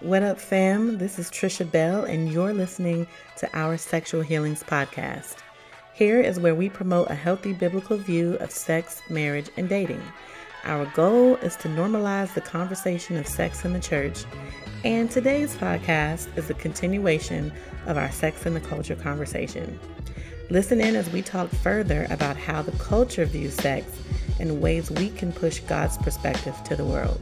What up, fam? This is Trisha Bell, and you're listening to our Sexual Healings Podcast. Here is where we promote a healthy biblical view of sex, marriage, and dating. Our goal is to normalize the conversation of sex in the church, and today's podcast is a continuation of our sex in the culture conversation. Listen in as we talk further about how the culture views sex and ways we can push God's perspective to the world.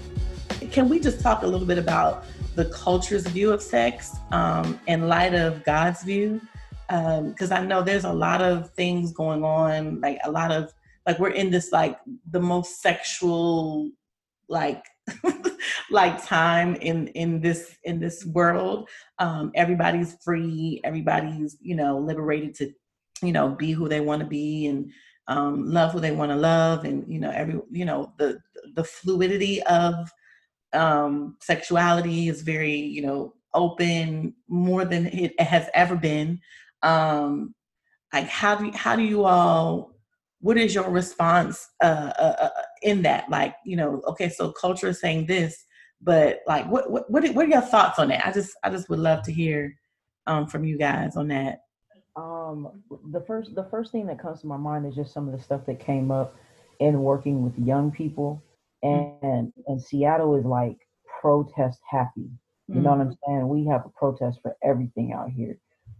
Can we just talk a little bit about the culture's view of sex um, in light of God's view? Because um, I know there's a lot of things going on, like a lot of like we're in this like the most sexual like like time in in this in this world um everybody's free everybody's you know liberated to you know be who they want to be and um, love who they want to love and you know every you know the the fluidity of um, sexuality is very you know open more than it has ever been. Um, like how do how do you all what is your response uh, uh, uh, in that? Like you know okay so culture is saying this but like what what what are, your thoughts on that? I just i just would love to hear um, from you guys on that. Um, the first the first thing that comes to my mind is just some of the stuff that came up in working with young people. And and Seattle is like protest happy. You know what I'm mm. saying? We have a protest for everything out here.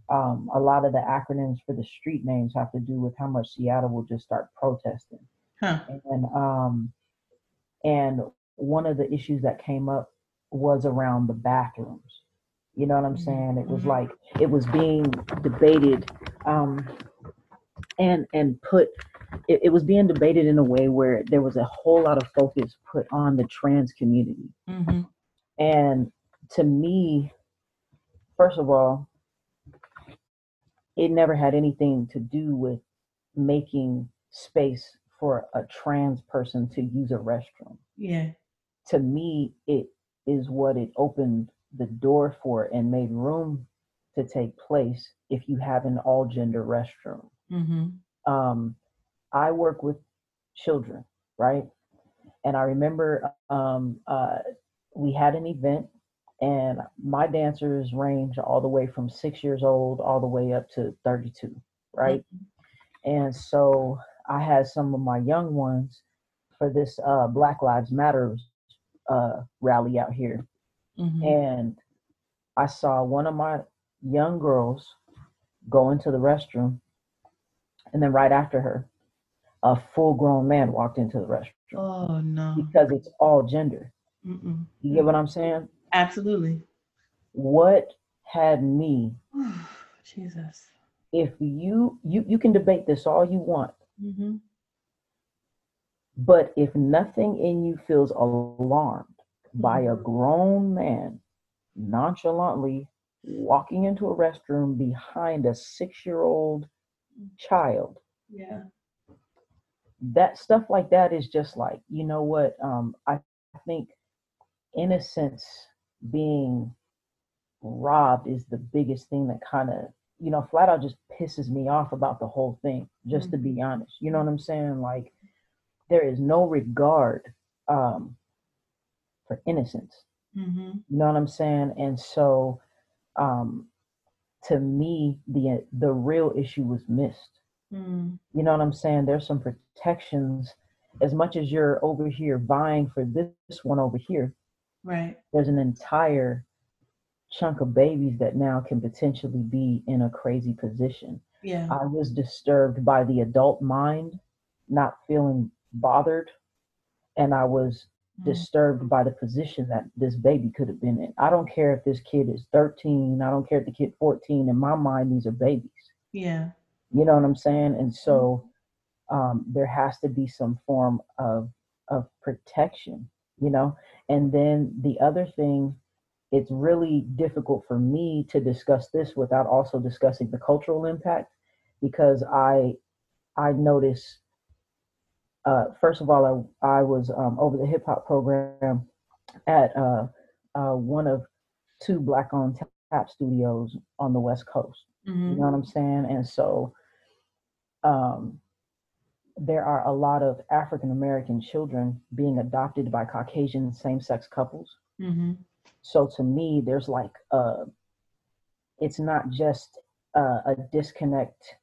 Um, a lot of the acronyms for the street names have to do with how much Seattle will just start protesting. Huh. And um, and one of the issues that came up was around the bathrooms. You know what I'm saying? It was mm-hmm. like it was being debated um, and and put it, it, was being debated in a way where there was a whole lot of focus put on the trans community. Mm-hmm. And to me, first of all, it never had anything to do with making space for a trans person to use a restroom. Yeah. To me, it is what it opened the door for and made room to take place if you have an all gender restroom. Mm-hmm. Um, I work with children, right? And I remember um, uh, we had an event, and my dancers range all the way from six years old all the way up to 32, right? Mm-hmm. And so I had some of my young ones for this uh, Black Lives Matter uh, rally out here. Mm-hmm. And I saw one of my young girls go into the restroom, and then right after her, a full grown man walked into the restroom. Oh, no. Because it's all gender. Mm-mm. You get what I'm saying? Absolutely. What had me Jesus. If you you you can debate this all you want. Mm-hmm. But if nothing in you feels alarmed by a grown man nonchalantly walking into a restroom behind a six year old child. Yeah. That stuff like that is just like, you know what? Um, I think innocence being robbed is the biggest thing that kind of, you know, flat out just pisses me off about the whole thing, just mm-hmm. to be honest. You know what I'm saying? Like, there is no regard um, for innocence. Mm-hmm. You know what I'm saying? And so, um, to me, the the real issue was missed. Mm. You know what I'm saying? There's some protections. As much as you're over here vying for this one over here, right? There's an entire chunk of babies that now can potentially be in a crazy position. Yeah. I was disturbed by the adult mind not feeling bothered, and I was Mm-hmm. disturbed by the position that this baby could have been in. I don't care if this kid is 13, I don't care if the kid 14. In my mind, these are babies. Yeah. You know what I'm saying? And so um, there has to be some form of of protection, you know. And then the other thing, it's really difficult for me to discuss this without also discussing the cultural impact because I I notice uh, first of all, I, I was um, over the hip hop program at uh, uh, one of two black owned tap studios on the West Coast. Mm-hmm. You know what I'm saying? And so um, there are a lot of African American children being adopted by Caucasian same sex couples. Mm-hmm. so to me, there's like uh, it's not just uh, a disconnect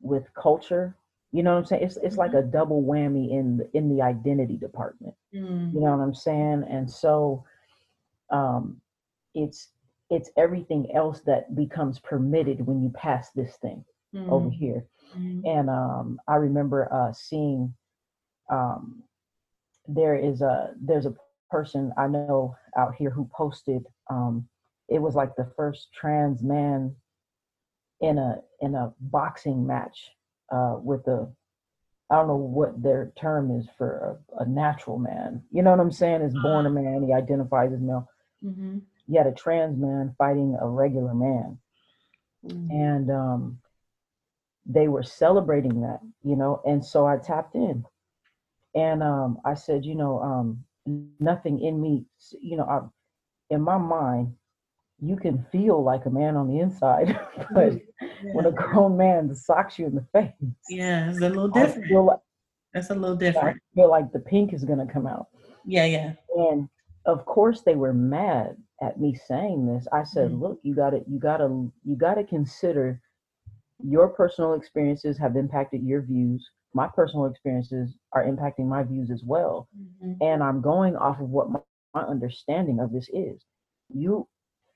with culture. You know what I'm saying? It's it's like a double whammy in the, in the identity department. Mm. You know what I'm saying? And so, um, it's it's everything else that becomes permitted when you pass this thing over Mm. here. Mm. And um, I remember uh, seeing um, there is a there's a person I know out here who posted um, it was like the first trans man in a in a boxing match uh, with a I don't know what their term is for a, a natural man. You know what I'm saying? Is born a man, he identifies as male. Mhm. You had a trans man fighting a regular man. Mm. and um, they were celebrating that, you know. And so I tapped in, and um, I said, you know, um, nothing in me, you know, I, in my mind, you can feel like a man on the inside, but when a grown man socks you in the face, yeah, it's a little different. like That's a little I different. feel like the pink is gonna come out. Yeah, yeah. And of course, they were mad at me saying this. I said, Mhm. "Look, you got to, you got to, you got to consider your personal experiences have impacted your views. My personal experiences are impacting my views as well, Mhm. and I'm going off of what my, my understanding of this is. You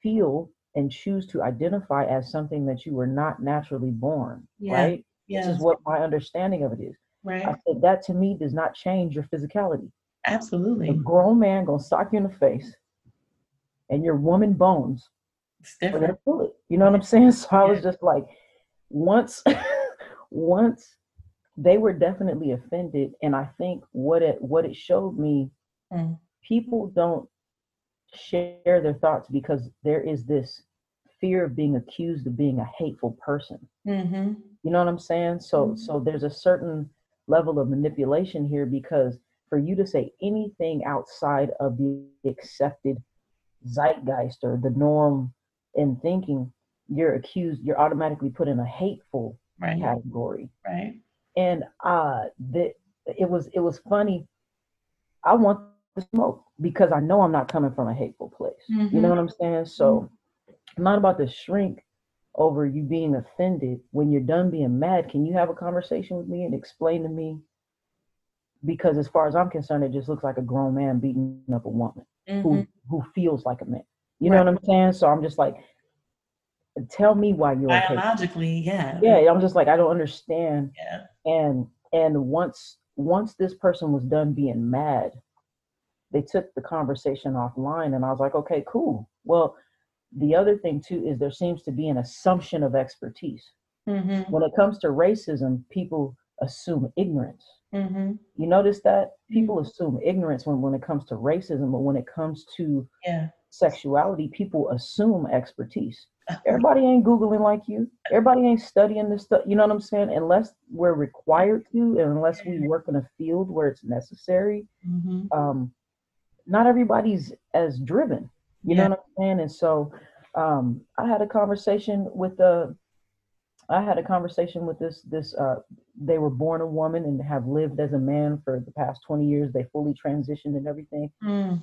feel and choose to identify as something that you were not naturally born, Yeah. right? This is what my understanding of it is. I Right. said that to me does not change your physicality a grown man gonna sock you in the face, and your woman bones It's different. feel. You know what I'm saying? So I was just like, once, once they were definitely offended, and I think what it what it showed me, Mm. people don't share their thoughts because there is this fear of being accused of being a hateful person. Mm-hmm. You know what I'm saying? So Mhm. so there's a certain level of manipulation here because for you to say anything outside of the accepted zeitgeist or the norm in thinking, you're accused, you're automatically put in a hateful Right. category. Right. And uh the it was it was funny. I want to smoke because I know I'm not coming from a hateful place. You Mhm. know what I'm saying? So I'm not about to shrink over you being offended. When you're done being mad, can you have a conversation with me and explain to me? Because as far as I'm concerned, it just looks like a grown man beating up a woman Mhm. who who feels like a man. You know what I'm saying? So I'm just like, tell me why you're okay. Biologically, yeah. Yeah, I'm just like I don't understand. Yeah. And and once once this person was done being mad, they took the conversation offline, and I was like, okay, cool. Well, the other thing too is there seems to be an assumption of expertise. Mm-hmm. When it comes to racism, people assume ignorance. Mm-hmm. You notice that people assume ignorance when, when it comes to racism, but when it comes to Yeah. sexuality, people assume expertise. Everybody ain't Googling like you. Everybody ain't studying this stuff. You know what I'm saying? Unless we're required to, and unless we work in a field where it's necessary, Mm-hmm. um, not everybody's as driven. You Yeah. know what I'm saying? And so um, I had a conversation with the, I had a conversation with this this. Uh, they were born a woman and have lived as a man for the past 20 years. They fully transitioned and everything. Mm.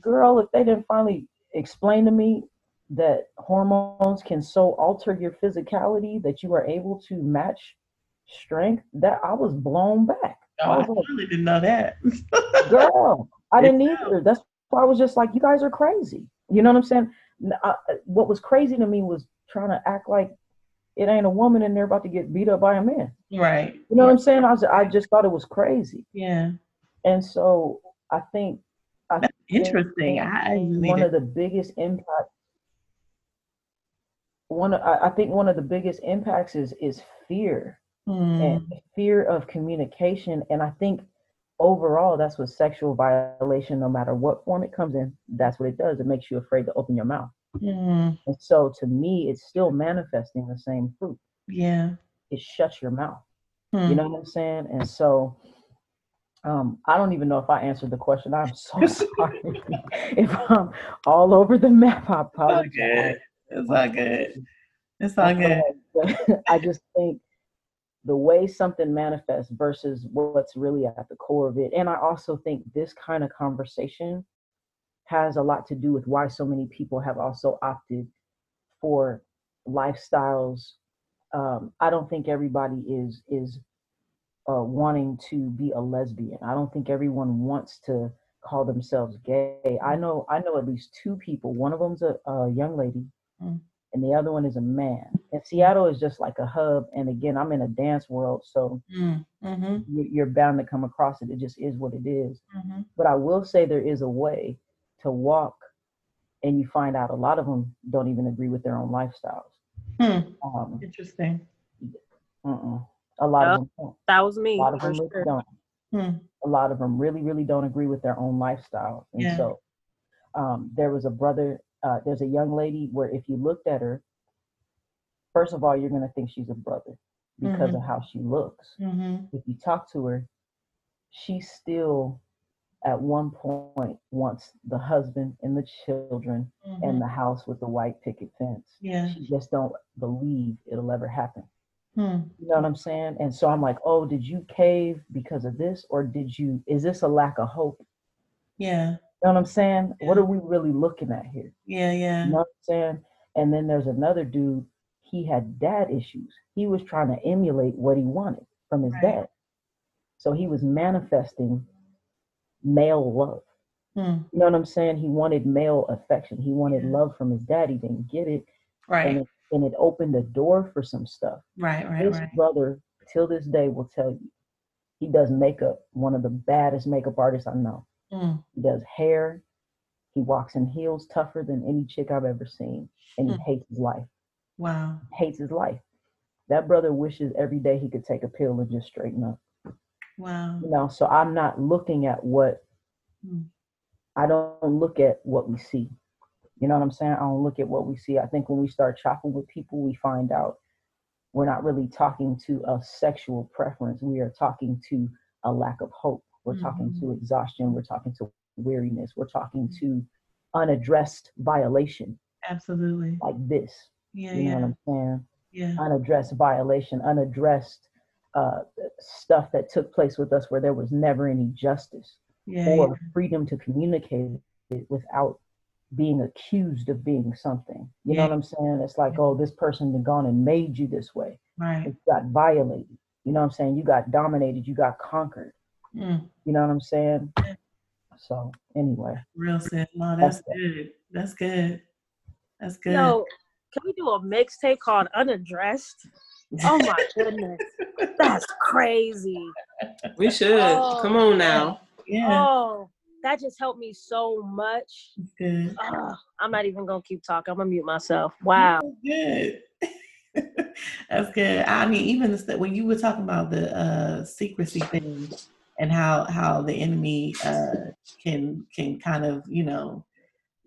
Girl, if they didn't finally explain to me that hormones can so alter your physicality that you are able to match strength, that I was blown back. I I like, really didn't know that. girl i didn't either that's why i was just like you guys are crazy you know what i'm saying I- what was crazy to me was trying to act like it ain't a woman and they're about to get beat up by a man Right. you know what i'm saying i was i just thought it was crazy Yeah. and so i think I That's think interesting. I one of the biggest impact one of, I, I think one of the biggest impacts is is fear Mm. and fear of communication. And I think overall, that's what sexual violation, no matter what form it comes in, that's what it does. It makes you afraid to open your mouth. Mm. And so to me, it's still manifesting the same fruit. Yeah. It shuts your mouth. Mm. You know what I'm saying? And so um, I don't even know if I answered the question. I'm so sorry. if I'm all over the map, I It's all apologize. good. It's all good. It's all good. I just think the way something manifests versus what's really at the core of it. And I also think this kind of conversation has a lot to do with why so many people have also opted for lifestyles. Um, I don't think everybody is is uh, wanting to be a lesbian. I don't think everyone wants to call themselves gay. I know I know at least two people. One of them's a, a young lady, mm. and the other one is a man. And Seattle is just like a hub. And again, I'm in a dance world, so mm. hmm you're bound to come across it. It just is what it is. Mm-hmm. But I will say there is a way to walk, and you find out a lot of them don't even agree with their own lifestyles. Hmm. Um, Interesting. Uh-uh. A lot yep. of them don't. That was me. A lot of them sure. don't. Hmm. A lot of them really, really don't agree with their own lifestyle. And yeah. so um, there was a brother, uh, there's a young lady where if you looked at her, first of all, you're going to think she's a brother because mm-hmm. of how she looks. Mm-hmm. If you talk to her, she still at one point wants the husband and the children mm-hmm. and the house with the white picket fence. Yeah. She just don't believe it'll ever happen. Hmm. You know what I'm saying? And so I'm like, oh, did you cave because of this? Or did you, is this a lack of hope? Yeah. You know what I'm saying? Yeah. What are we really looking at here? Yeah, yeah. You know what I'm saying? And then there's another dude, he had dad issues. He was trying to emulate what he wanted from his right. dad. So he was manifesting male love. Hmm. You know what I'm saying? He wanted male affection. He wanted love from his dad. He didn't get it. Right. And it, and it opened the door for some stuff. Right, right, His right. brother, till this day, will tell you he does makeup. One of the baddest makeup artists I know. Mm. He does hair. He walks in heels tougher than any chick I've ever seen, and he mm. hates his life. Wow. Hates his life. That brother wishes every day he could take a pill and just straighten up. Wow. You know, so I'm not looking at what mm. I don't look at what we see. You know what I'm saying? I don't look at what we see. I think when we start chopping with people, we find out we're not really talking to a sexual preference. We are talking to a lack of hope. We're mm-hmm. talking to exhaustion. We're talking to weariness. We're talking to unaddressed violation. Absolutely. Like this. Yeah. You know yeah. what I'm saying? Yeah. Unaddressed violation, unaddressed uh, stuff that took place with us where there was never any justice yeah, or yeah. freedom to communicate it without being accused of being something. You yeah. know what I'm saying? It's like, oh, this person has gone and made you this way. Right. You got violated. You know what I'm saying? You got dominated. You got conquered. Mm. You know what I'm saying? So anyway. Real sad. No, that's, that's good. That's good. That's good. Yo, can we do a mixtape called Unaddressed? Oh my goodness. That's crazy. We should. Oh, Come on now. Yeah. Oh, that just helped me so much. Good. Uh, I'm not even gonna keep talking. I'm gonna mute myself. Wow. Good. That's good. I mean, even the, when you were talking about the uh, secrecy thing and how how the enemy uh, can can kind of you know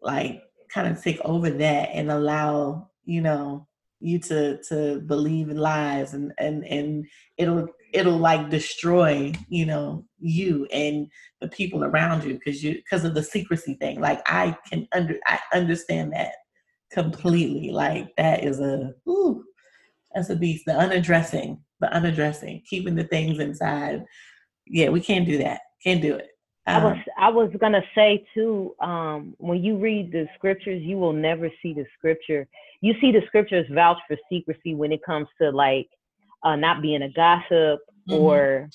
like kind of take over that and allow you know you to to believe in lies and and and it'll it'll like destroy you know you and the people around you because you because of the secrecy thing like i can under i understand that completely like that is a ooh, that's a beast the unaddressing the unaddressing keeping the things inside yeah we can't do that can't do it um, I was I was gonna say too. Um, when you read the scriptures, you will never see the scripture. You see the scriptures vouch for secrecy when it comes to like uh, not being a gossip mm-hmm. or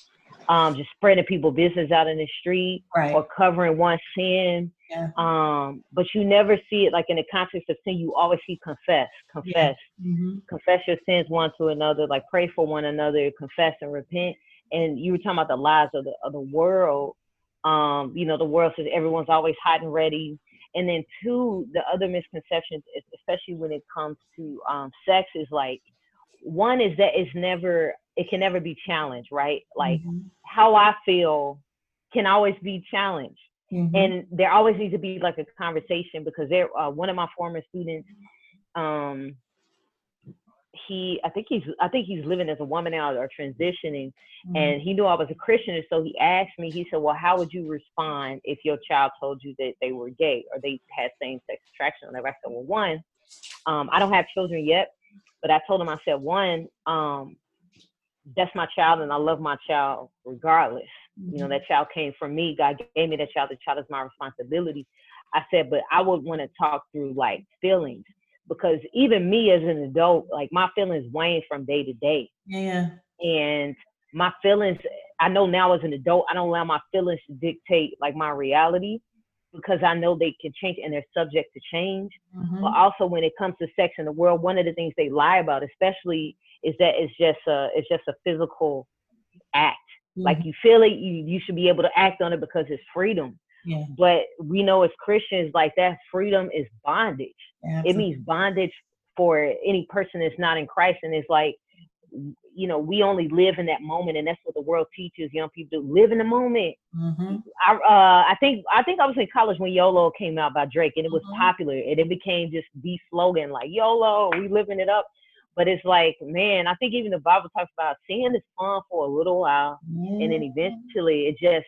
um, just spreading people business out in the street right. or covering one sin. Yeah. Um, but you never see it like in the context of sin. You always see confess, confess, yeah. mm-hmm. confess your sins one to another, like pray for one another, confess and repent. And you were talking about the lies of the of the world. Um, you know, the world says everyone's always hot and ready. And then two, the other misconceptions, especially when it comes to um, sex, is like one is that it's never it can never be challenged right like mm-hmm. how i feel can always be challenged mm-hmm. and there always needs to be like a conversation because there uh, one of my former students um he i think he's i think he's living as a woman now or transitioning mm-hmm. and he knew i was a christian and so he asked me he said well how would you respond if your child told you that they were gay or they had same-sex attraction and i said well one um, i don't have children yet but I told him, I said, one, um, that's my child and I love my child regardless. Mm-hmm. You know, mm-hmm. that child came from me. God gave me that child. The child is my responsibility. I said, but I would want to talk through like feelings because even me as an adult, like my feelings wane from day to day. Yeah. And my feelings, I know now as an adult, I don't allow my feelings to dictate like my reality because I know they can change and they're subject to change. Mm-hmm. But also when it comes to sex in the world, one of the things they lie about, especially, is that it's just a it's just a physical act. Mm-hmm. Like you feel it, you you should be able to act on it because it's freedom. Yeah. But we know as Christians, like that freedom is bondage. It means bondage for any person that's not in Christ, and it's like you know we only live in that moment, and that's what the world teaches young people to live in the moment. Mhm. I uh I think I think I was in college when YOLO came out by Drake and it was Mhm. popular and it became just the slogan like YOLO, we living it up. But it's like, man, I think even the Bible talks about sin is fun for a little while and then eventually it just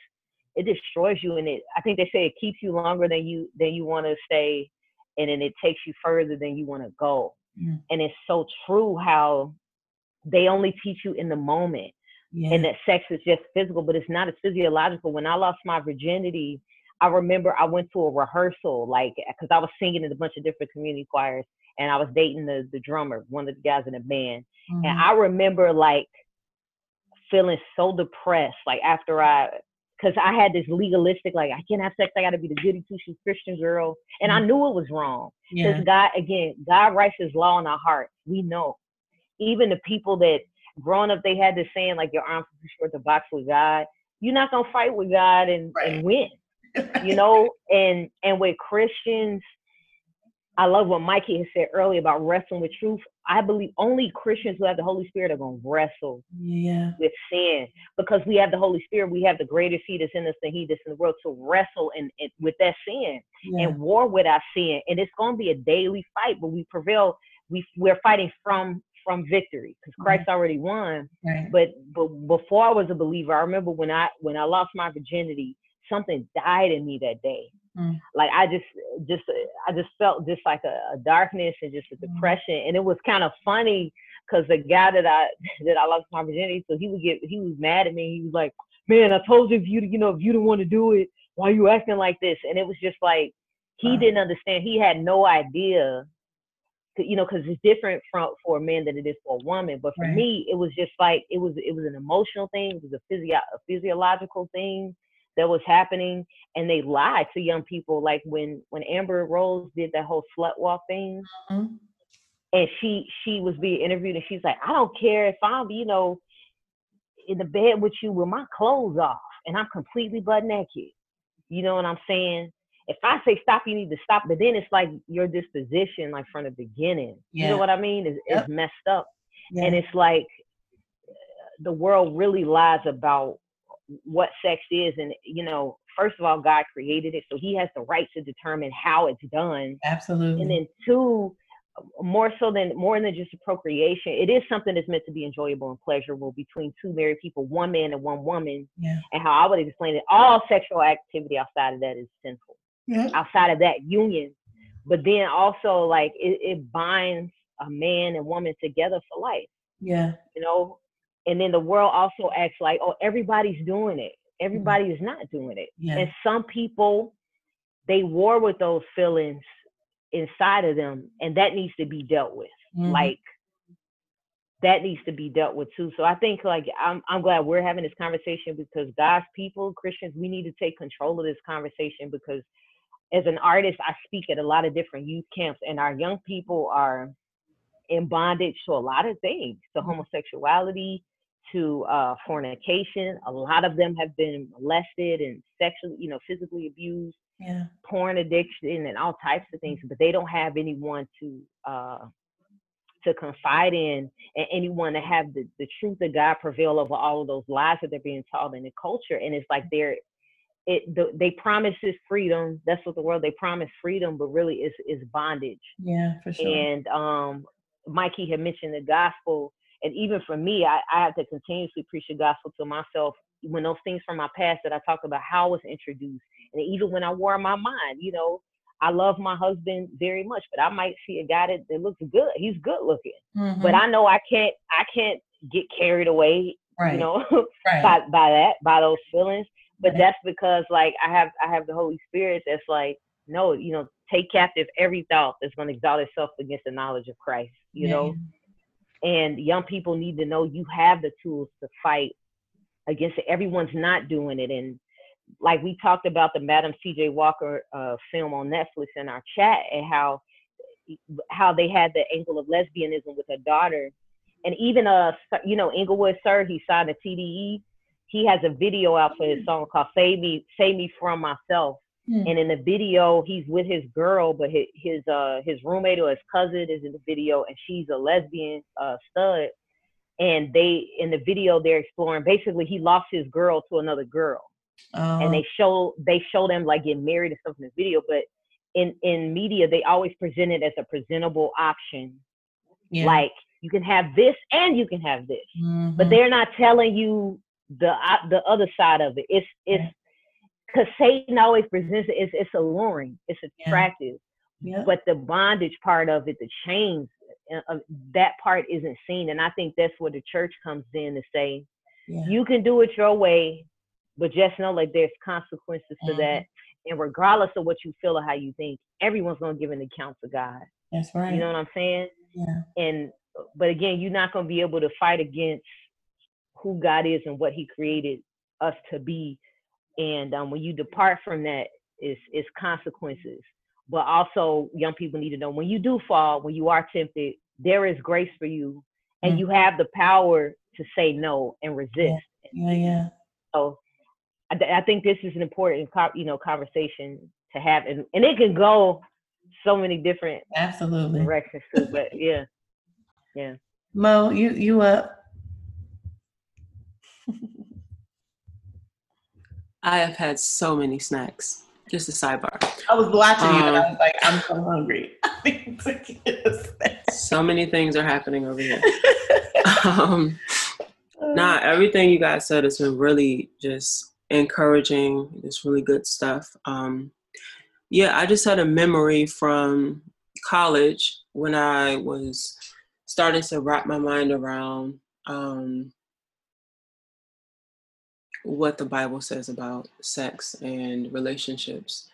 it destroys you and it I think they say it keeps you longer than you than you want to stay and then it takes you further than you want to go. Mm. And it's so true how they only teach you in the moment Yeah. and that sex is just physical, but it's not. as physiological. When I lost my virginity, I remember I went to a rehearsal, like, because I was singing in a bunch of different community choirs, and I was dating the the drummer, one of the guys in the band, and Mhm. I remember like feeling so depressed, like after I. Because I had this legalistic, like I can't have sex. I got to be the goody two shoes Christian girl, and I mm. knew it was wrong. Because yeah. God, again, God writes His law in our hearts. We know. Even the people that growing up, they had this saying like, "Your arms are too short to box with God." You're not gonna fight with God and, and win, you know. And and with Christians, I love what Mikey has said earlier about wrestling with truth. I believe only Christians who have the Holy Spirit are gonna wrestle yeah. with sin because we have the Holy Spirit. We have the greater seed that's in us than He that's in the world to wrestle and, and with that sin Yeah. and war with our sin. And it's going to be a daily fight, but we prevail. We we're fighting from from victory because Christ already won. Right. But but before I was a believer, I remember when I when I lost my virginity, something died in me that day. Mm. Like I just just I just felt just like a, a darkness and just a Mm. depression, and it was kind of funny because the guy that I that I lost my virginity, so he would get he was mad at me. He was like, "Man, I told you if you you know if you didn't want to do it, why you acting like this?" And it was just like he Wow. didn't understand. He had no idea, you know, because it's different from for a man than it is for a woman. But for Right. me, it was just like it was it was an emotional thing. It was a physio a physiological thing that was happening, and they lied to young people. Like when when Amber Rose did that whole slut walk thing, Mhm. and she she was being interviewed, and she's like, I don't care if I'm you know in the bed with you with my clothes off and I'm completely butt naked. You know what I'm saying? If I say stop, you need to stop. But then it's like your disposition, like from the beginning. You know what I mean? Is Yep. messed up. Yeah. And it's like the world really lies about what sex is. And you know, first of all, God created it, so He has the right to determine how it's done. Absolutely. And then two, more so than more than just a procreation, it is something that's meant to be enjoyable and pleasurable between two married people, one man and one woman. yeah. And how I would explain it, all sexual activity outside of that is sinful. Yeah. Outside of that union, but then also like it, it binds a man and woman together for life. Yeah. You know, and then the world also acts like, oh, everybody's doing it. Everybody is not doing it. Yeah. And some people, they war with those feelings inside of them, and that needs to be dealt with. Mhm. Like that needs to be dealt with too. So I think like I'm I'm glad we're having this conversation because God's people, Christians, we need to take control of this conversation because as an artist, I speak at a lot of different youth camps, and our young people are in bondage to a lot of things, to Mhm. homosexuality, to uh, fornication. A lot of them have been molested and sexually, you know, physically abused, yeah. porn addiction, and all types of things. But they don't have anyone to uh, to confide in, and anyone to have the, the truth of God prevail over all of those lies that they're being taught in the culture. And it's like they're it the, they promise this freedom. That's what the world they promise freedom, but really is is bondage. Yeah. For sure. And um, Mikey had mentioned the gospel, and even for me, I, I have to continuously preach the gospel to myself when those things from my past that I talked about how I was introduced, and even when I wore my mind, you know, I love my husband very much, but I might see a guy that, that looks good. He's good looking, Mhm. but I know I can't I can't get carried away, right. you know, right. by by that by those feelings. But Right. that's because like I have I have the Holy Spirit that's like no, you know, take captive every thought that's going to exalt itself against the knowledge of Christ, you Yeah. know? And young people need to know you have the tools to fight against it. Everyone's not doing it. And like we talked about the Madam C.J. Walker uh, film on Netflix in our chat and how how they had the angle of lesbianism with her daughter. And even uh you know, Inglewood Sir, he signed a TDE. He has a video out for his song called Save Me, Save Me From Myself. Hmm. And in the video, he's with his girl, but his his uh his roommate or his cousin is in the video, and she's a lesbian uh stud. And they in the video they're exploring. Basically, he lost his girl to another girl, Oh, and they show they show them like getting married and stuff in the video. But in in media, they always present it as a presentable option. yeah. Like you can have this and you can have this but Mhm. they're not telling you the uh, the other side of it. It's it's because Satan always presents it. It's it's alluring. It's attractive. yeah. But the bondage part of it, the chains, uh, that part isn't seen. And I think that's where the church comes in to say yeah. you can do it your way, but just know like there's consequences to that. And regardless of what you feel or how you think, everyone's gonna give an account to God. That's right. You know what I'm saying? yeah. and but again you're not going to be able to fight against who god is and what he created us to be and um, when you depart from that it's, it's consequences but also young people need to know when you do fall when you are tempted there is grace for you and Mm. you have the power to say no and resist Yeah. Yeah. so I, I think this is an important you know conversation to have and, and it can go so many different Absolutely. directions too but yeah yeah Mo, you you up? I have had so many snacks. Just a sidebar. I was watching you and I Um, was like, I'm so hungry. I need to get a snack. So many things are happening over here. Um, nah, everything you guys said has been really just encouraging. It's really good stuff. Um, yeah, I just had a memory from college when I was starting to wrap my mind around um, what the Bible says about sex and relationships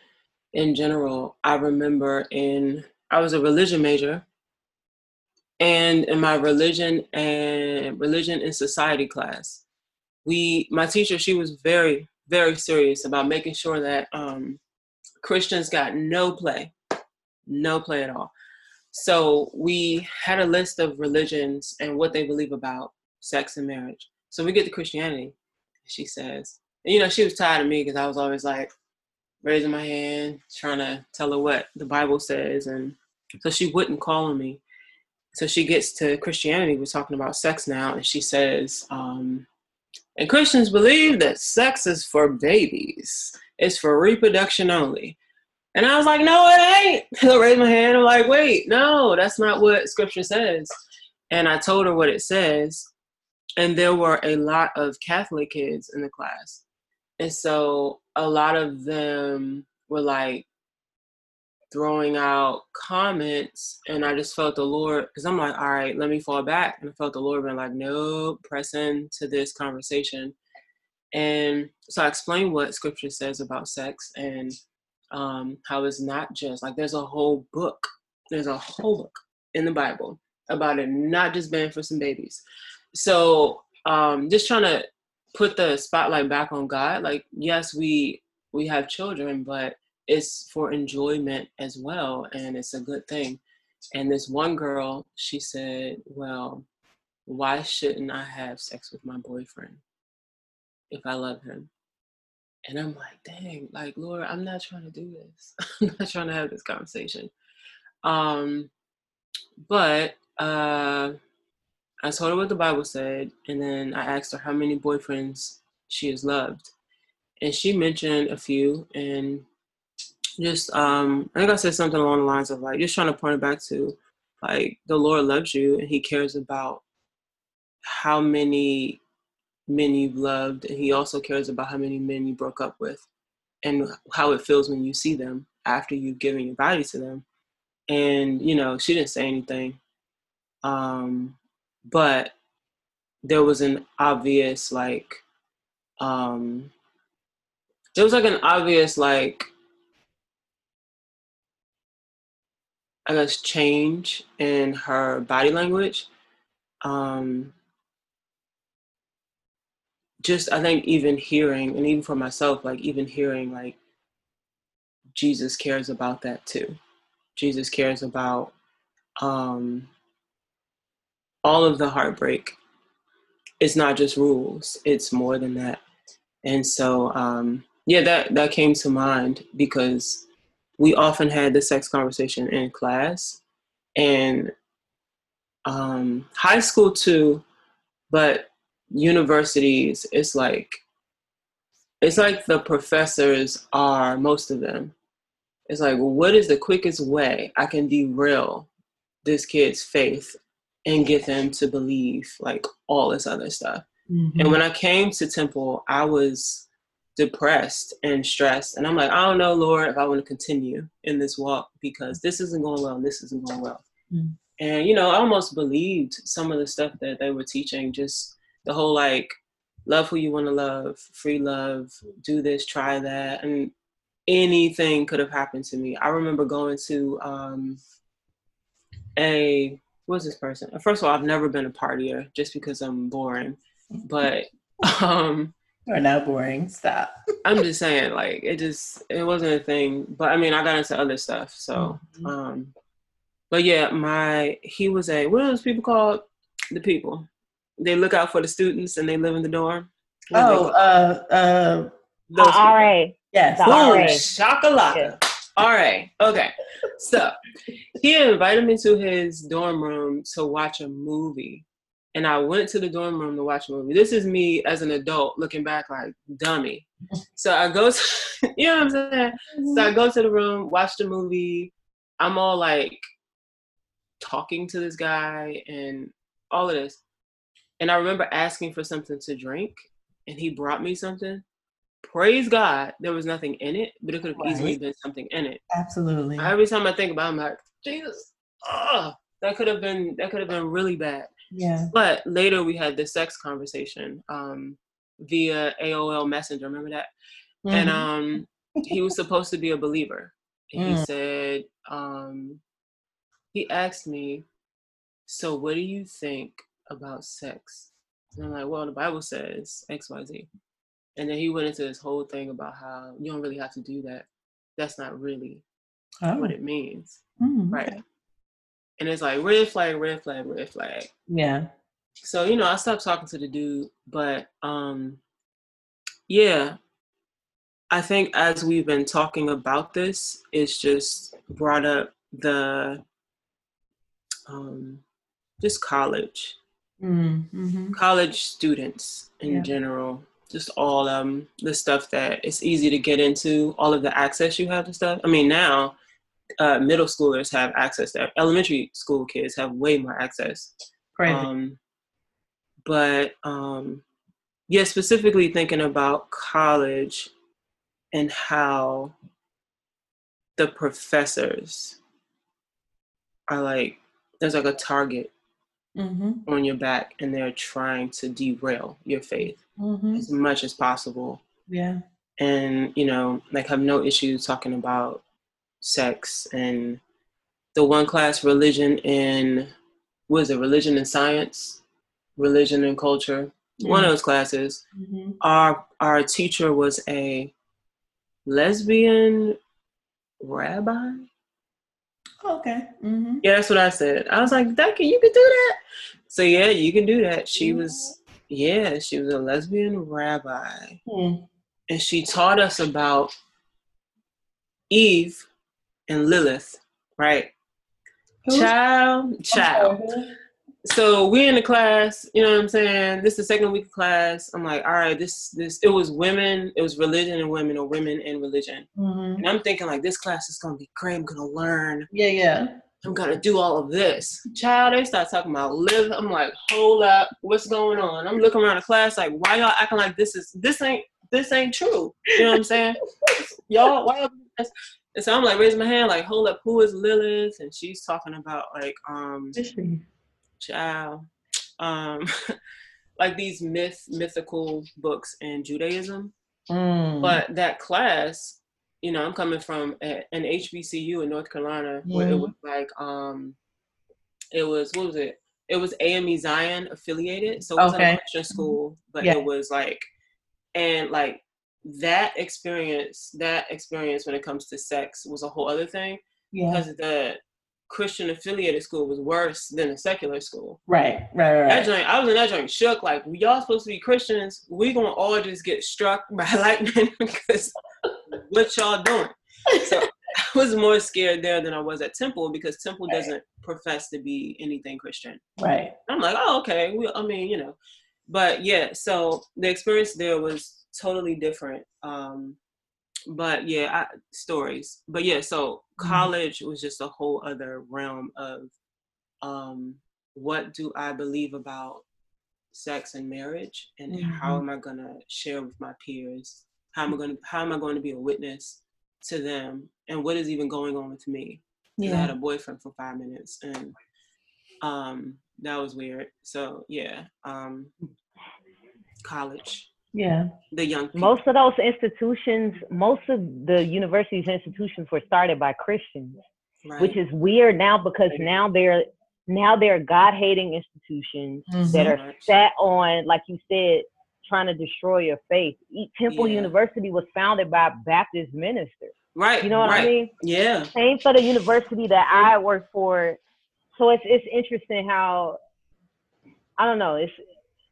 in general. I remember in I was a religion major, and in my religion and religion and society class, we my teacher she was very very serious about making sure that um, Christians got no play, no play at all. So we had a list of religions and what they believe about sex and marriage. So we get to Christianity. She says, and, you know, she was tired of me because I was always like raising my hand, trying to tell her what the Bible says, and so she wouldn't call on me. So she gets to Christianity. We're talking about sex now, and she says, um, and Christians believe that sex is for babies. It's for reproduction only. And I was like, no, it ain't. So I raised my hand. I'm like, wait, no, that's not what scripture says. And I told her what it says. And there were a lot of Catholic kids in the class. And so a lot of them were like throwing out comments. And I just felt the Lord, because I'm like, all right, let me fall back. And I felt the Lord being like, no, press into this conversation. And so I explained what scripture says about sex and um, how it's not just like there's a whole book, there's a whole book in the Bible about it not just being for some babies. So um, just trying to put the spotlight back on God. Like, yes, we we have children, but it's for enjoyment as well, and it's a good thing. And this one girl, she said, "Well, why shouldn't I have sex with my boyfriend if I love him?" And I'm like, dang, like, Lord, I'm not trying to do this. I'm not trying to have this conversation. Um, but uh, I told her what the Bible said, and then I asked her how many boyfriends she has loved. And she mentioned a few, and just, um, I think I said something along the lines of like, just trying to point it back to like, the Lord loves you, and He cares about how many men you've loved, and He also cares about how many men you broke up with and how it feels when you see them after you've given your body to them. And, you know, she didn't say anything. Um, but there was an obvious, like, um, there was like an obvious, like, I guess, change in her body language. Um, just I think even hearing, and even for myself, like even hearing, like Jesus cares about that too. Jesus cares about um, all of the heartbreak. It's not just rules; it's more than that. And so, um, yeah, that that came to mind because we often had the sex conversation in class, and um, high school too, but universities, it's like it's like the professors are most of them. It's like, what is the quickest way I can derail this kid's faith and get them to believe like all this other stuff? Mm-hmm. And when I came to Temple, I was depressed and stressed. And I'm like, I don't know, Lord, if I want to continue in this walk because this isn't going well and this isn't going well. Mm-hmm. And, you know, I almost believed some of the stuff that they were teaching, just the whole like, love who you want to love, free love, do this, try that. And anything could have happened to me. I remember going to um, a, what's this person? First of all, I've never been a partier just because I'm boring. But, um, are now boring. Stop. I'm just saying, like, it just it wasn't a thing. But I mean, I got into other stuff. So, mm-hmm. um, but yeah, my he was a what are those people called? The people. They look out for the students and they live in the dorm. oh, uh, uh, those uh, RA. Yes. Boom, shakalaka. All right. Okay. So he invited me to his dorm room to watch a movie and I went to the dorm room to watch a movie. This is me as an adult looking back like dummy. So I go to, you know what I'm saying? So I mm-hmm. go to the room, watch the movie. I'm all like talking to this guy and all of this. And I remember asking for something to drink, and he brought me something. Praise God, there was nothing in it, but it could have right. easily been something in it. Absolutely. Every time I think about it, I'm like, Jesus, oh, that could have been that could have been really bad. Yeah. But later we had the sex conversation um, via AOL Messenger. Remember that? Mm-hmm. And um, he was supposed to be a believer. Mm. He said, um, he asked me, so what do you think about sex? And I'm like, well, the Bible says X, Y, Z. And then he went into this whole thing about how you don't really have to do that. That's not really oh. what it means. Mm, right. And it's like red flag, red flag, red flag. Yeah. So you know, I stopped talking to the dude, but um, yeah, I think as we've been talking about this, it's just brought up the um, just college, mm-hmm. college students in yeah. general, just all um the stuff that it's easy to get into, all of the access you have to stuff. I mean, now uh, middle schoolers have access to elementary school kids have way more access Crazy. Um, but um, yeah specifically thinking about college and how the professors are like there's like a target mm-hmm. on your back and they're trying to derail your faith mm-hmm. as much as possible. Yeah. And you know like have no issues talking about sex and the one class religion and was it religion and science? Religion and culture? One of those classes. Mm-hmm. our our teacher was a lesbian rabbi okay mm-hmm. yeah that's what i said i was like Ducky, you can do that so yeah you can do that she was yeah she was a lesbian rabbi mm. and she taught us about eve and Lilith, right? Who? Child, child. So we in the class, you know what I'm saying? This is the second week of class. I'm like, all right, this this it was women, it was religion and women or women and religion. Mm-hmm. And I'm thinking like this class is gonna be great. I'm gonna learn. Yeah, yeah. I'm gonna do all of this. Child, they start talking about live. I'm like, hold up, what's going on? I'm looking around the class like, why y'all acting like this is this ain't this ain't true? You know what I'm saying? y'all, why y'all and so I'm like raising my hand, like, hold up, who is Lilith? And she's talking about like um child. Um like these myth mythical books in Judaism. Mm. But that class, you know, I'm coming from a, an HBCU in North Carolina where it Mhm. was like, um, it was what was it? It was AME Zion affiliated, so it wasn't Okay. a Christian school, but Yeah. it was like, and like that experience, that experience when it comes to sex was a whole other thing Yeah. because the Christian affiliated school was worse than a secular school. Right. Right. right. That joint, I was in that joint shook. Like, y'all supposed to be Christians. We gonna all just get struck by lightning because what y'all doing? So I was more scared there than I was at Temple because Temple Right. doesn't profess to be anything Christian. Right. I'm like, oh, okay. We, I mean, you know, but yeah. So the experience there was totally different. Um, but yeah, I, stories. But yeah, so Mhm. college was just a whole other realm of um, what do I believe about sex and marriage, and how Mhm. am I gonna share with my peers? How am I gonna How am I going to be a witness to them? And what is even going on with me? 'Cause I had a boyfriend for five minutes, and um, that was weird. So yeah, um, college, Yeah. the young people. Most of those institutions, most of the universities institutions were started by Christians, right? which is weird now because now they're now they're God hating institutions that Mhm. are Right. set on, like you said, trying to destroy your faith. E- Temple Yeah. University was founded by Baptist ministers. right. You know what right. I mean? Yeah. Same for the university that I work for. So it's it's interesting how I don't know, it's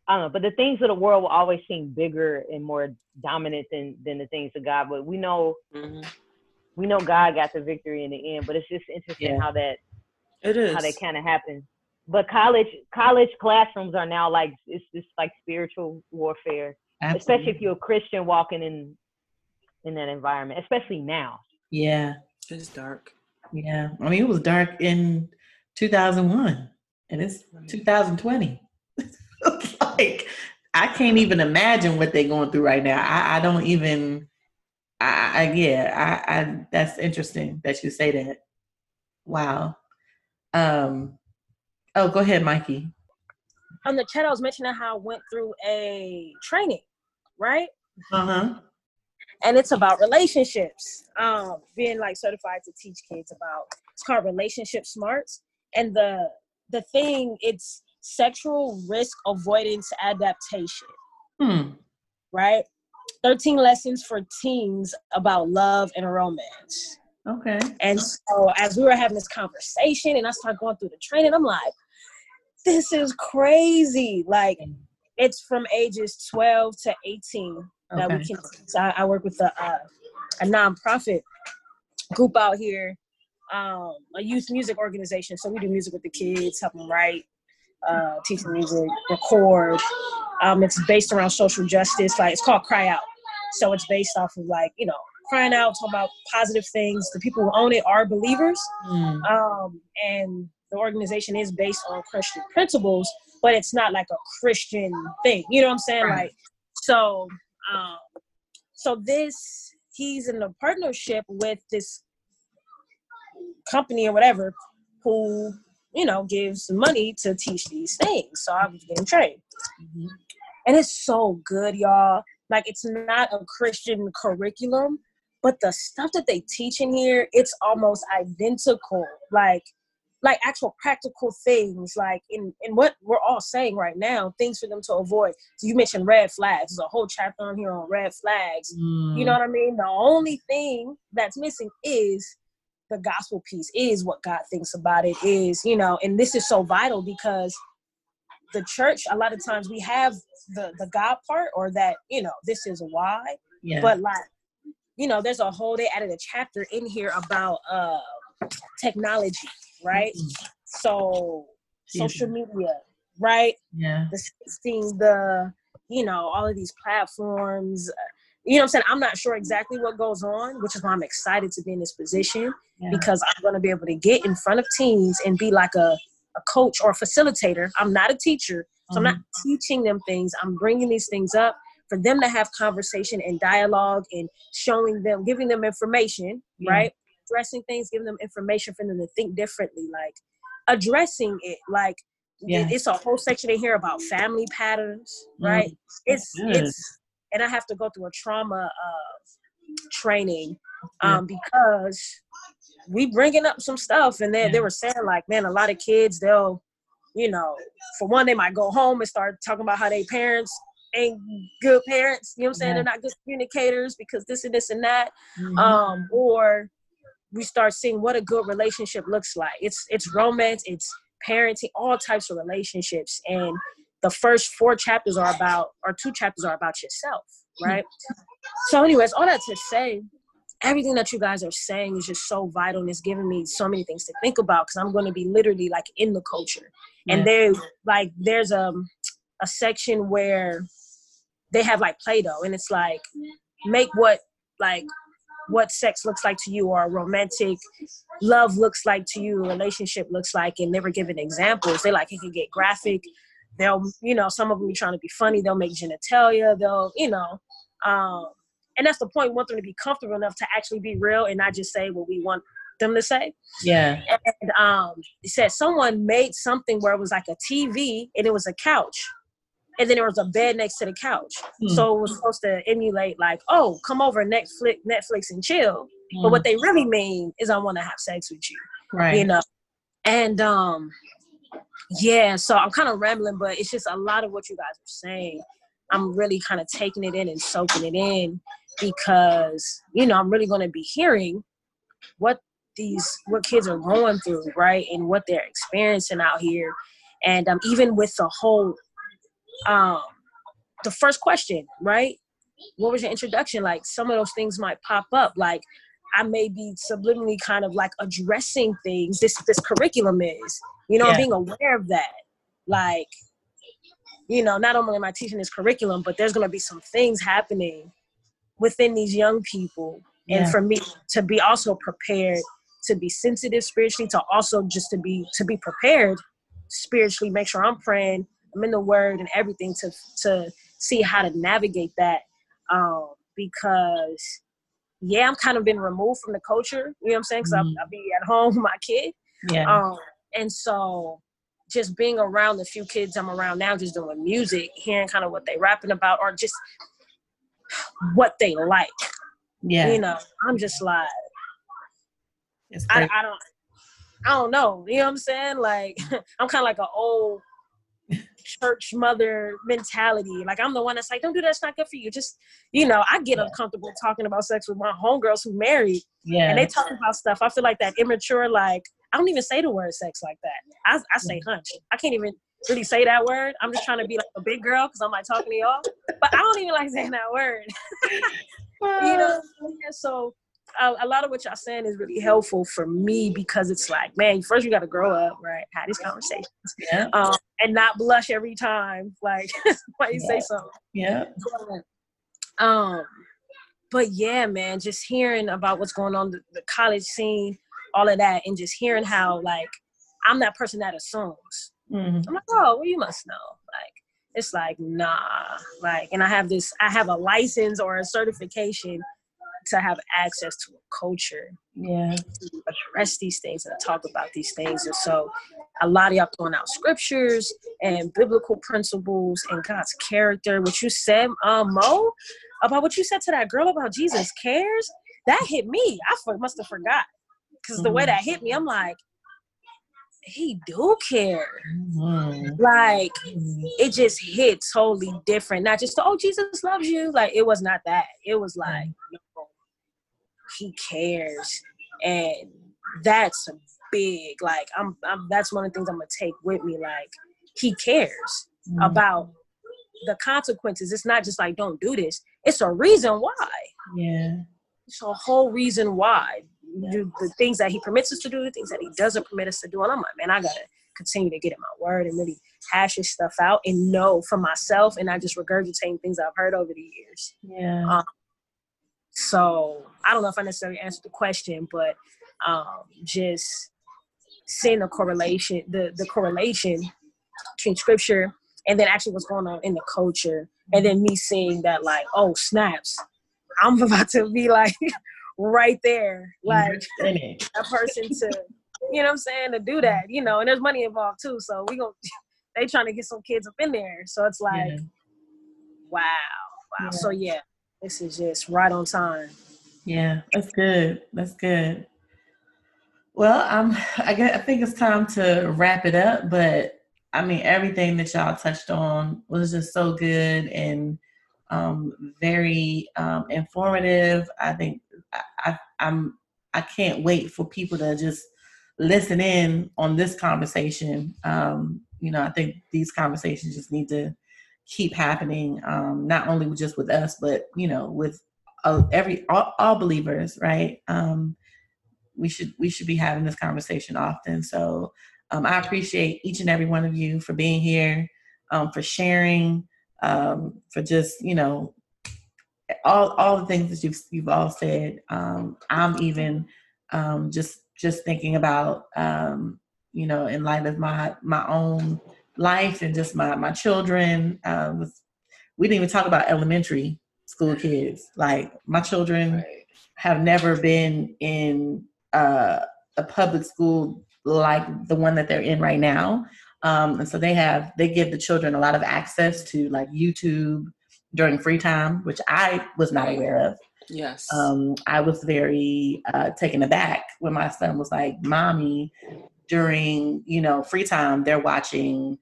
I don't know, but the things of the world will always seem bigger and more dominant than than the things of God. But we know hmm we know God got the victory in the end. But it's just interesting Yeah. how that It is. how that kind of happens. But college college classrooms are now like it's just like spiritual warfare, especially if you're a Christian walking in in that environment, especially now. Yeah. It's dark. Yeah. I mean, it was dark in 2001 and it's 2020. Like, I can't even imagine what they're going through right now. I, I don't even, I, I yeah, I, I, that's interesting that you say that. Wow. Um, oh, go ahead, Mikey. On the chat, I was mentioning how I went through a training, right? Uh huh. and it's about relationships um being like certified to teach kids about it's called relationship smarts and the the thing it's sexual risk avoidance adaptation Hmm. right 13 lessons for teens about love and romance Okay. and so as we were having this conversation and i started going through the training i'm like this is crazy like it's from ages 12 to 18 that we can. So I, I work with a, uh, a nonprofit group out here, um, a youth music organization. So we do music with the kids, help them write, uh, teach music, record. Um, it's based around social justice. Like it's called Cry Out. So it's based off of like you know crying out, talking about positive things. The people who own it are believers, Hmm. um, and the organization is based on Christian principles, but it's not like a Christian thing. You know what I'm saying? Right. Like so. Um, so this he's in a partnership with this company or whatever who you know gives money to teach these things. So I was getting trained, Mhm. and it's so good, y'all. Like it's not a Christian curriculum, but the stuff that they teach in here, it's almost identical. Like like actual practical things like in in what we're all saying right now things for them to avoid so you mentioned red flags there's a whole chapter on here on red flags you know what i mean the only thing that's missing is the gospel piece is what god thinks about it is you know and this is so vital because the church a lot of times we have the the god part or that you know this is why yeah. but like you know there's a whole they added a chapter in here about uh technology right Mhm. so social media right yeah. the sexting the you know all of these platforms you know what i'm saying i'm not sure exactly what goes on which is why i'm excited to be in this position Yeah. because i'm going to be able to get in front of teens and be like a, a coach or a facilitator i'm not a teacher so i'm not Mm-hmm. teaching them things i'm bringing these things up for them to have conversation and dialogue and showing them giving them information Yeah. right addressing things giving them information for them to think differently like addressing it like Yeah. it's a whole section in here about family patterns right it's good. it's and i have to go through a trauma of training um, because we bringing up some stuff, and they Yeah. they were saying like, man, a lot of kids they'll, you know, for one they might go home and start talking about how their parents ain't good parents. You know what I'm saying? Yeah. They're not good communicators because this and this and that. Mhm. Um, or we start seeing what a good relationship looks like. It's it's romance, it's parenting, all types of relationships. And the first four chapters are about, or two chapters are about yourself, hmm. right? So, anyways, all that to say, everything that you guys are saying is just so vital and it's giving me so many things to think about because I'm going to be literally like in the culture. And there, like, there's a, a section where they have like Play-Doh and it's like, make what, like, what sex looks like to you or romantic love looks like to you, relationship looks like, and they were giving examples. They like it can get graphic. They'll, you know, some of them be trying to be funny. They'll make genitalia. They'll, you know, um, and that's the point. We want them to be comfortable enough to actually be real and not just say what we want them to say. yeah. And um, it said someone made something where it was like a TV and it was a couch. And then there was a bed next to the couch. Hmm. So it was supposed to emulate like, oh, come over Netflix, Netflix and chill. But Mm. what they really mean is I want to have sex with you right. you know and um yeah so i'm kind of rambling but it's just a lot of what you guys are saying. I'm really kind of taking it in and soaking it in because you know i'm really going to be hearing what these what kids are going through right and what they're experiencing out here. And um even with the whole um the first question right? What was your introduction? Like some of those things might pop up like I may be subliminally kind of like addressing things this this curriculum is, you know, Yeah. being aware of that. Like, you know, not only am I teaching this curriculum, but there's gonna be some things happening within these young people. And for me to be also prepared to be sensitive spiritually, to also just to be to be prepared spiritually, make sure I'm praying, I'm in the word and everything to to see how to navigate that. Um, because yeah, I'm kind of been removed from the culture. You know what I'm saying? Because Mhm. I'll, I'll be at home with my kid. yeah. Um, and so just being around the few kids I'm around now, just doing music, hearing kind of what they rapping about, or just what they like. yeah. You know, I'm just like, I. I don't, I don't know. You know what I'm saying? Like, I'm kind of like an old church mother mentality. Like, I'm the one that's like, don't do that. It's not good for you. Just, you know, I get Yeah. uncomfortable talking about sex with my homegirls who married. yeah. and they talk about stuff. I feel like that immature, like I don't even say the word sex like that. I, I say mm-hmm. hunch. I can't even really say that word. I'm just trying to be like a big girl because I'm like talking to y'all, but I don't even like saying that word. you know, so uh, a lot of what y'all saying is really helpful for me because it's like, man, first you got to grow up, right? Have these conversations, yeah. um, and not blush every time, like why you say Yeah. something. Yeah. But, um, but yeah, man, just hearing about what's going on the, the college scene, all of that, and just hearing how like I'm that person that assumes. Mhm. I'm like, oh, well, you must know. Like, it's like, nah, like, and I have this, I have a license or a certification to have access to a culture Yeah. to address these things and talk about these things. And so a lot of y'all throwing out scriptures and biblical principles and God's character. What you said, um, Mo, about what you said to that girl about Jesus cares, that hit me. I must have forgot. Because the way Mhm. that hit me, I'm like, he do care. Mhm. Like, Mhm. it just hit totally different. Not just, oh, Jesus loves you. Like, it was not that. It was like, no, he cares. And that's a big, like, I'm, I'm, that's one of the things I'm going to take with me. Like, he cares Mhm. about the consequences. It's not just like, don't do this. It's a reason why. Yeah. It's a whole reason why. Do the things that he permits us to do, the things that he doesn't permit us to do. And I'm like, man, I gotta continue to get in my word and really hash this stuff out and know for myself and not just regurgitating things I've heard over the years. Yeah. Um, So I don't know if I necessarily answered the question, but um, just seeing the correlation, the the correlation between scripture and then actually what's going on in the culture, and then me seeing that like, oh snaps, I'm about to be like right there, like a person to, you know what I'm saying, to do that, you know, and there's money involved too. So we going they trying to get some kids up in there. So it's like, Yeah. wow, wow. Yeah. So yeah, this is just right on time. Yeah, that's good. That's good. Well, um, I guess, I think it's time to wrap it up. But I mean, everything that y'all touched on was just so good and um, very um, informative. I think I, I, I'm I can't wait for people to just listen in on this conversation. Um, you know, I think these conversations just need to keep happening, um, not only just with us, but you know, with uh, every all, all, believers, right? Um, we should we should be having this conversation often. So um, I appreciate each and every one of you for being here, um, for sharing, um, for just you know all all the things that you've you've all said. Um, I'm even um, just just thinking about um, you know in light of my my own life and just my my children. Uh, was, we didn't even talk about elementary school kids. Like my children right. have never been in uh, a public school like the one that they're in right now. Um, and so they have they give the children a lot of access to like YouTube during free time, which I was not aware of. Yes. Um, I was very uh, taken aback when my son was like, "Mommy," during you know free time, they're watching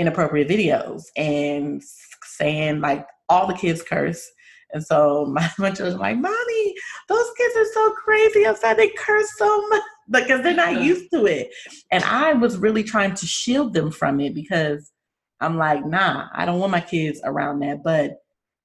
inappropriate videos and saying like all the kids curse. And so my, my children like, Mommy, those kids are so crazy outside. They curse so much because they're not used to it. And I was really trying to shield them from it because I'm like, nah, I don't want my kids around that. But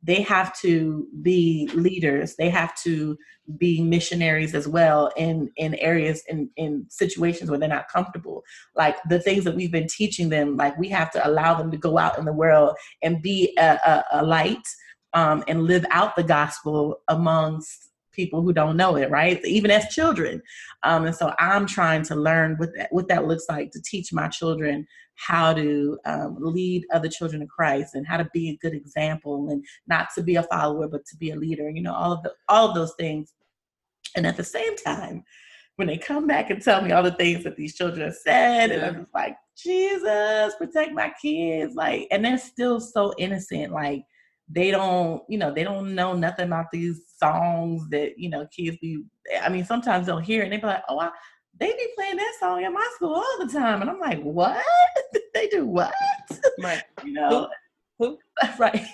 they have to be leaders. They have to be missionaries as well in in areas in in situations where they're not comfortable. Like the things that we've been teaching them, like we have to allow them to go out in the world and be a, a, a light um, and live out the gospel amongst people who don't know it, right? Even as children. Um, and so I'm trying to learn what that, what that looks like to teach my children how to um, lead other children to Christ and how to be a good example and not to be a follower, but to be a leader, you know, all of the, all of those things. And at the same time, when they come back and tell me all the things that these children have said, and I'm just like, Jesus, protect my kids. Like, and they're still so innocent. Like, they don't, you know, they don't know nothing about these songs that, you know, kids be, I mean, sometimes they'll hear it and they be like, oh, I, they be playing that song in my school all the time. And I'm like, what? they do what? Right. you know, who? who? right.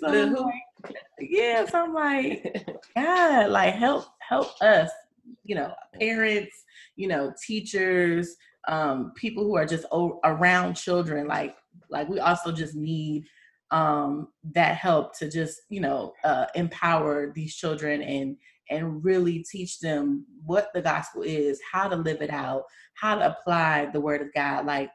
so like, yeah, so I'm like, God, like help, help us, you know, parents, you know, teachers, um, people who are just o- around children. Like, like we also just need um, that help to just you know uh, empower these children and and really teach them what the gospel is, how to live it out, how to apply the word of God. Like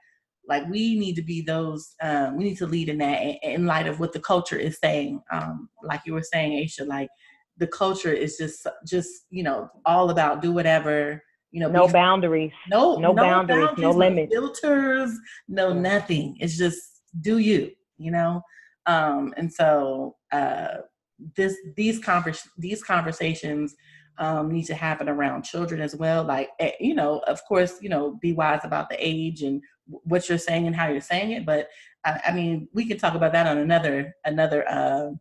like we need to be those um, we need to lead in that in, light of what the culture is saying. Um, like you were saying, Aisha, like the culture is just just you know all about do whatever you know no boundaries. No no, no boundaries, boundaries, no limits. no filters no nothing. It's just do you you know um, and so uh, this these convers these conversations um, need to happen around children as well. Like eh, you know, of course, you know, be wise about the age and what you're saying and how you're saying it. But I, I mean, we could talk about that on another another uh,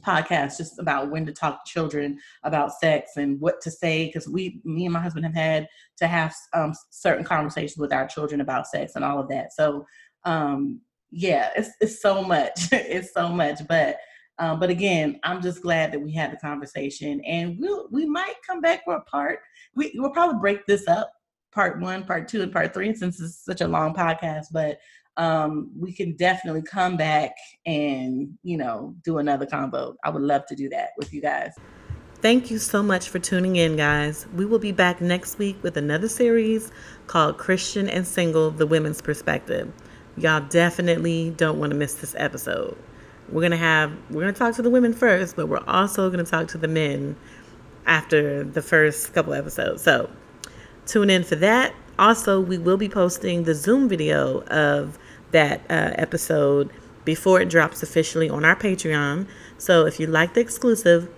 podcast, just about when to talk to children about sex and what to say. Because we, me and my husband, have had to have um, certain conversations with our children about sex and all of that. So um, yeah, it's it's so much. it's so much. But um, but again, I'm just glad that we had the conversation, and we'll we might come back for a part. We we'll probably break this up, part one, part two, and part three, since it's such a long podcast. But um, we can definitely come back and you know do another combo. I would love to do that with you guys. Thank you so much for tuning in, guys. We will be back next week with another series called Christian and Single: The Women's Perspective. Y'all definitely don't want to miss this episode. We're going to have, we're going to talk to the women first, but we're also going to talk to the men after the first couple episodes. So tune in for that. Also, we will be posting the Zoom video of that uh, episode before it drops officially on our Patreon. So if you like the exclusive,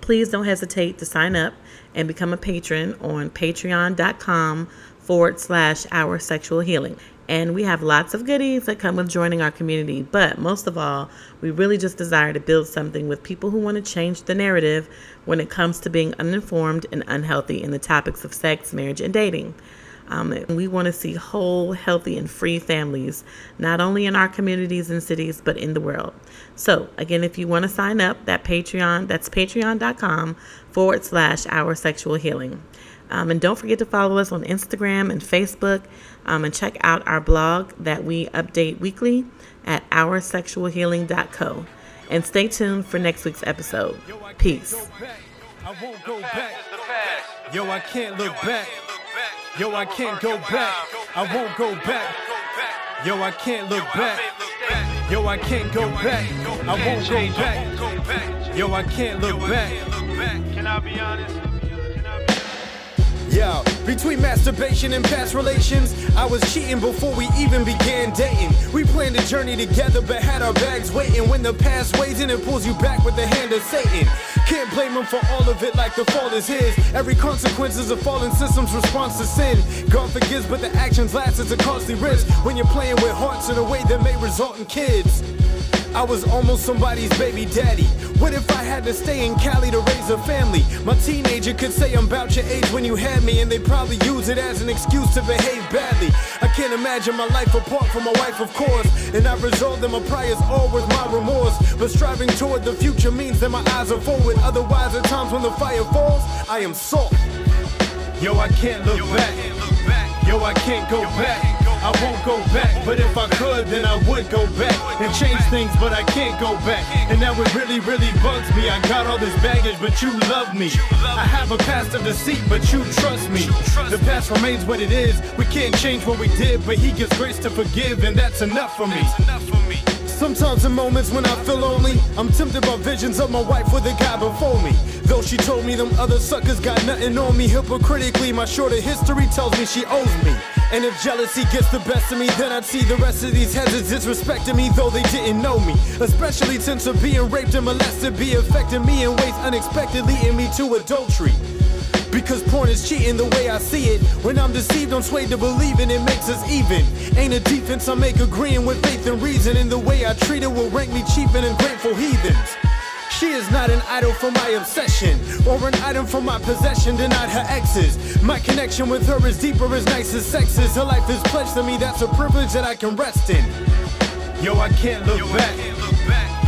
please don't hesitate to sign up and become a patron on patreon.com forward slash our sexual healing. And we have lots of goodies that come with joining our community. But most of all, we really just desire to build something with people who want to change the narrative when it comes to being uninformed and unhealthy in the topics of sex, marriage, and dating. Um, we want to see whole, healthy, and free families, not only in our communities and cities, but in the world. So, again, if you want to sign up, that Patreon, that's patreon.com forward slash our sexual healing. Um, and don't forget to follow us on Instagram and Facebook um, and check out our blog that we update weekly at oursexualhealing.co. And stay tuned for next week's episode. Peace. Yo, I can't look back. Yo, I can't go back. I won't go back. Yo, I can't look back. Yo, I can't go back. I won't go back. Yo, I can't look back. Can I be honest? Yeah, between masturbation and past relations, I was cheating before we even began dating. We planned a journey together, but had our bags waiting. When the past weighs in, it pulls you back with the hand of Satan. Can't blame him for all of it, like the fault is his. Every consequence is a fallen system's response to sin. God forgives, but the actions last. It's a costly risk when you're playing with hearts in a way that may result in kids. I was almost somebody's baby daddy. What if I had to stay in Cali to raise a family? My teenager could say I'm about your age when you had me, and they probably use it as an excuse to behave badly. I can't imagine my life apart from my wife, of course. And I've resolved that my prior's always my remorse. But striving toward the future means that my eyes are forward. Otherwise, at times when the fire falls, I am soft. Yo, I can't look back. Yo, I can't go back. I won't go back, but if I could, then I would go back and change things, but I can't go back. And now it really, really bugs me. I got all this baggage, but you love me. I have a past of deceit, but you trust me. The past remains what it is. We can't change what we did, but He gives grace to forgive, and that's enough for me. Sometimes in moments when I feel lonely, I'm tempted by visions of my wife with a guy before me. Though she told me them other suckers got nothing on me, hypocritically, my shorter history tells me she owes me. And if jealousy gets the best of me, then I'd see the rest of these heads as disrespecting me, though they didn't know me. Especially since of being raped and molested be affecting me in ways unexpectedly, leading me to adultery. Because porn is cheating the way I see it. When I'm deceived, I'm swayed to believing it makes us even. Ain't a defense, I make agreeing with faith and reason. And the way I treat it will rank me cheap and ungrateful heathens. She is not an idol for my obsession, or an item for my possession, denied her exes. My connection with her is deeper, as nice as sex is. Her life is pledged to me, that's a privilege that I can rest in. Yo, I can't look back.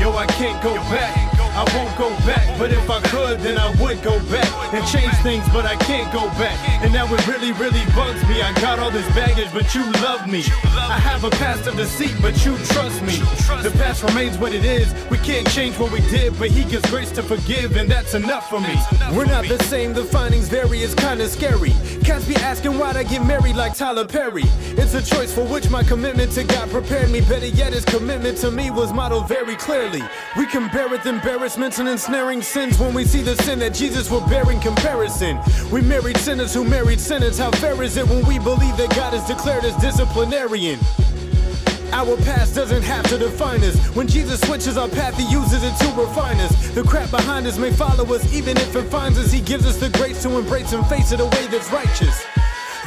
Yo, I can't go back. I won't go back, but if I could, then I would go back and change things, but I can't go back. And now it really, really bugs me. I got all this baggage, but you love me. I have a past of deceit, but you trust me. The past remains what it is. We can't change what we did, but He gives grace to forgive, and that's enough for me. We're not the same, the findings vary, it's kinda scary. Cats be asking why'd I get married like Tyler Perry. It's a choice for which my commitment to God prepared me. Better yet, His commitment to me was modeled very clearly. We can bear it, then bear embarrassments and ensnaring sins when we see the sin that Jesus will bear in comparison. We married sinners who married sinners. How fair is it when we believe that God is declared as disciplinarian? Our past doesn't have to define us. When Jesus switches our path, He uses it to refine us. The crap behind us may follow us, even if it finds us. He gives us the grace to embrace and face it a way that's righteous.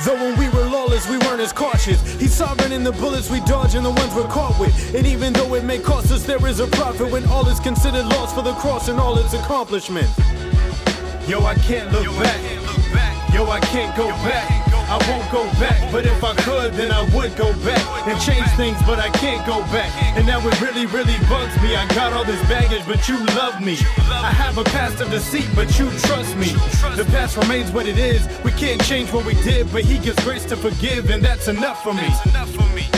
Though when we were lawless, we weren't as cautious. He's sovereign in the bullets we dodge and the ones we're caught with. And even though it may cost us, there is a profit when all is considered lost for the cross and all its accomplishments. Yo, I can't look back. Yo, I can't go back. I won't go back, but if I could, then I would go back and change things, but I can't go back. And now it really, really bugs me. I got all this baggage, but you love me. I have a past of deceit, but you trust me. The past remains what it is. We can't change what we did, but He gives grace to forgive, and that's enough for me.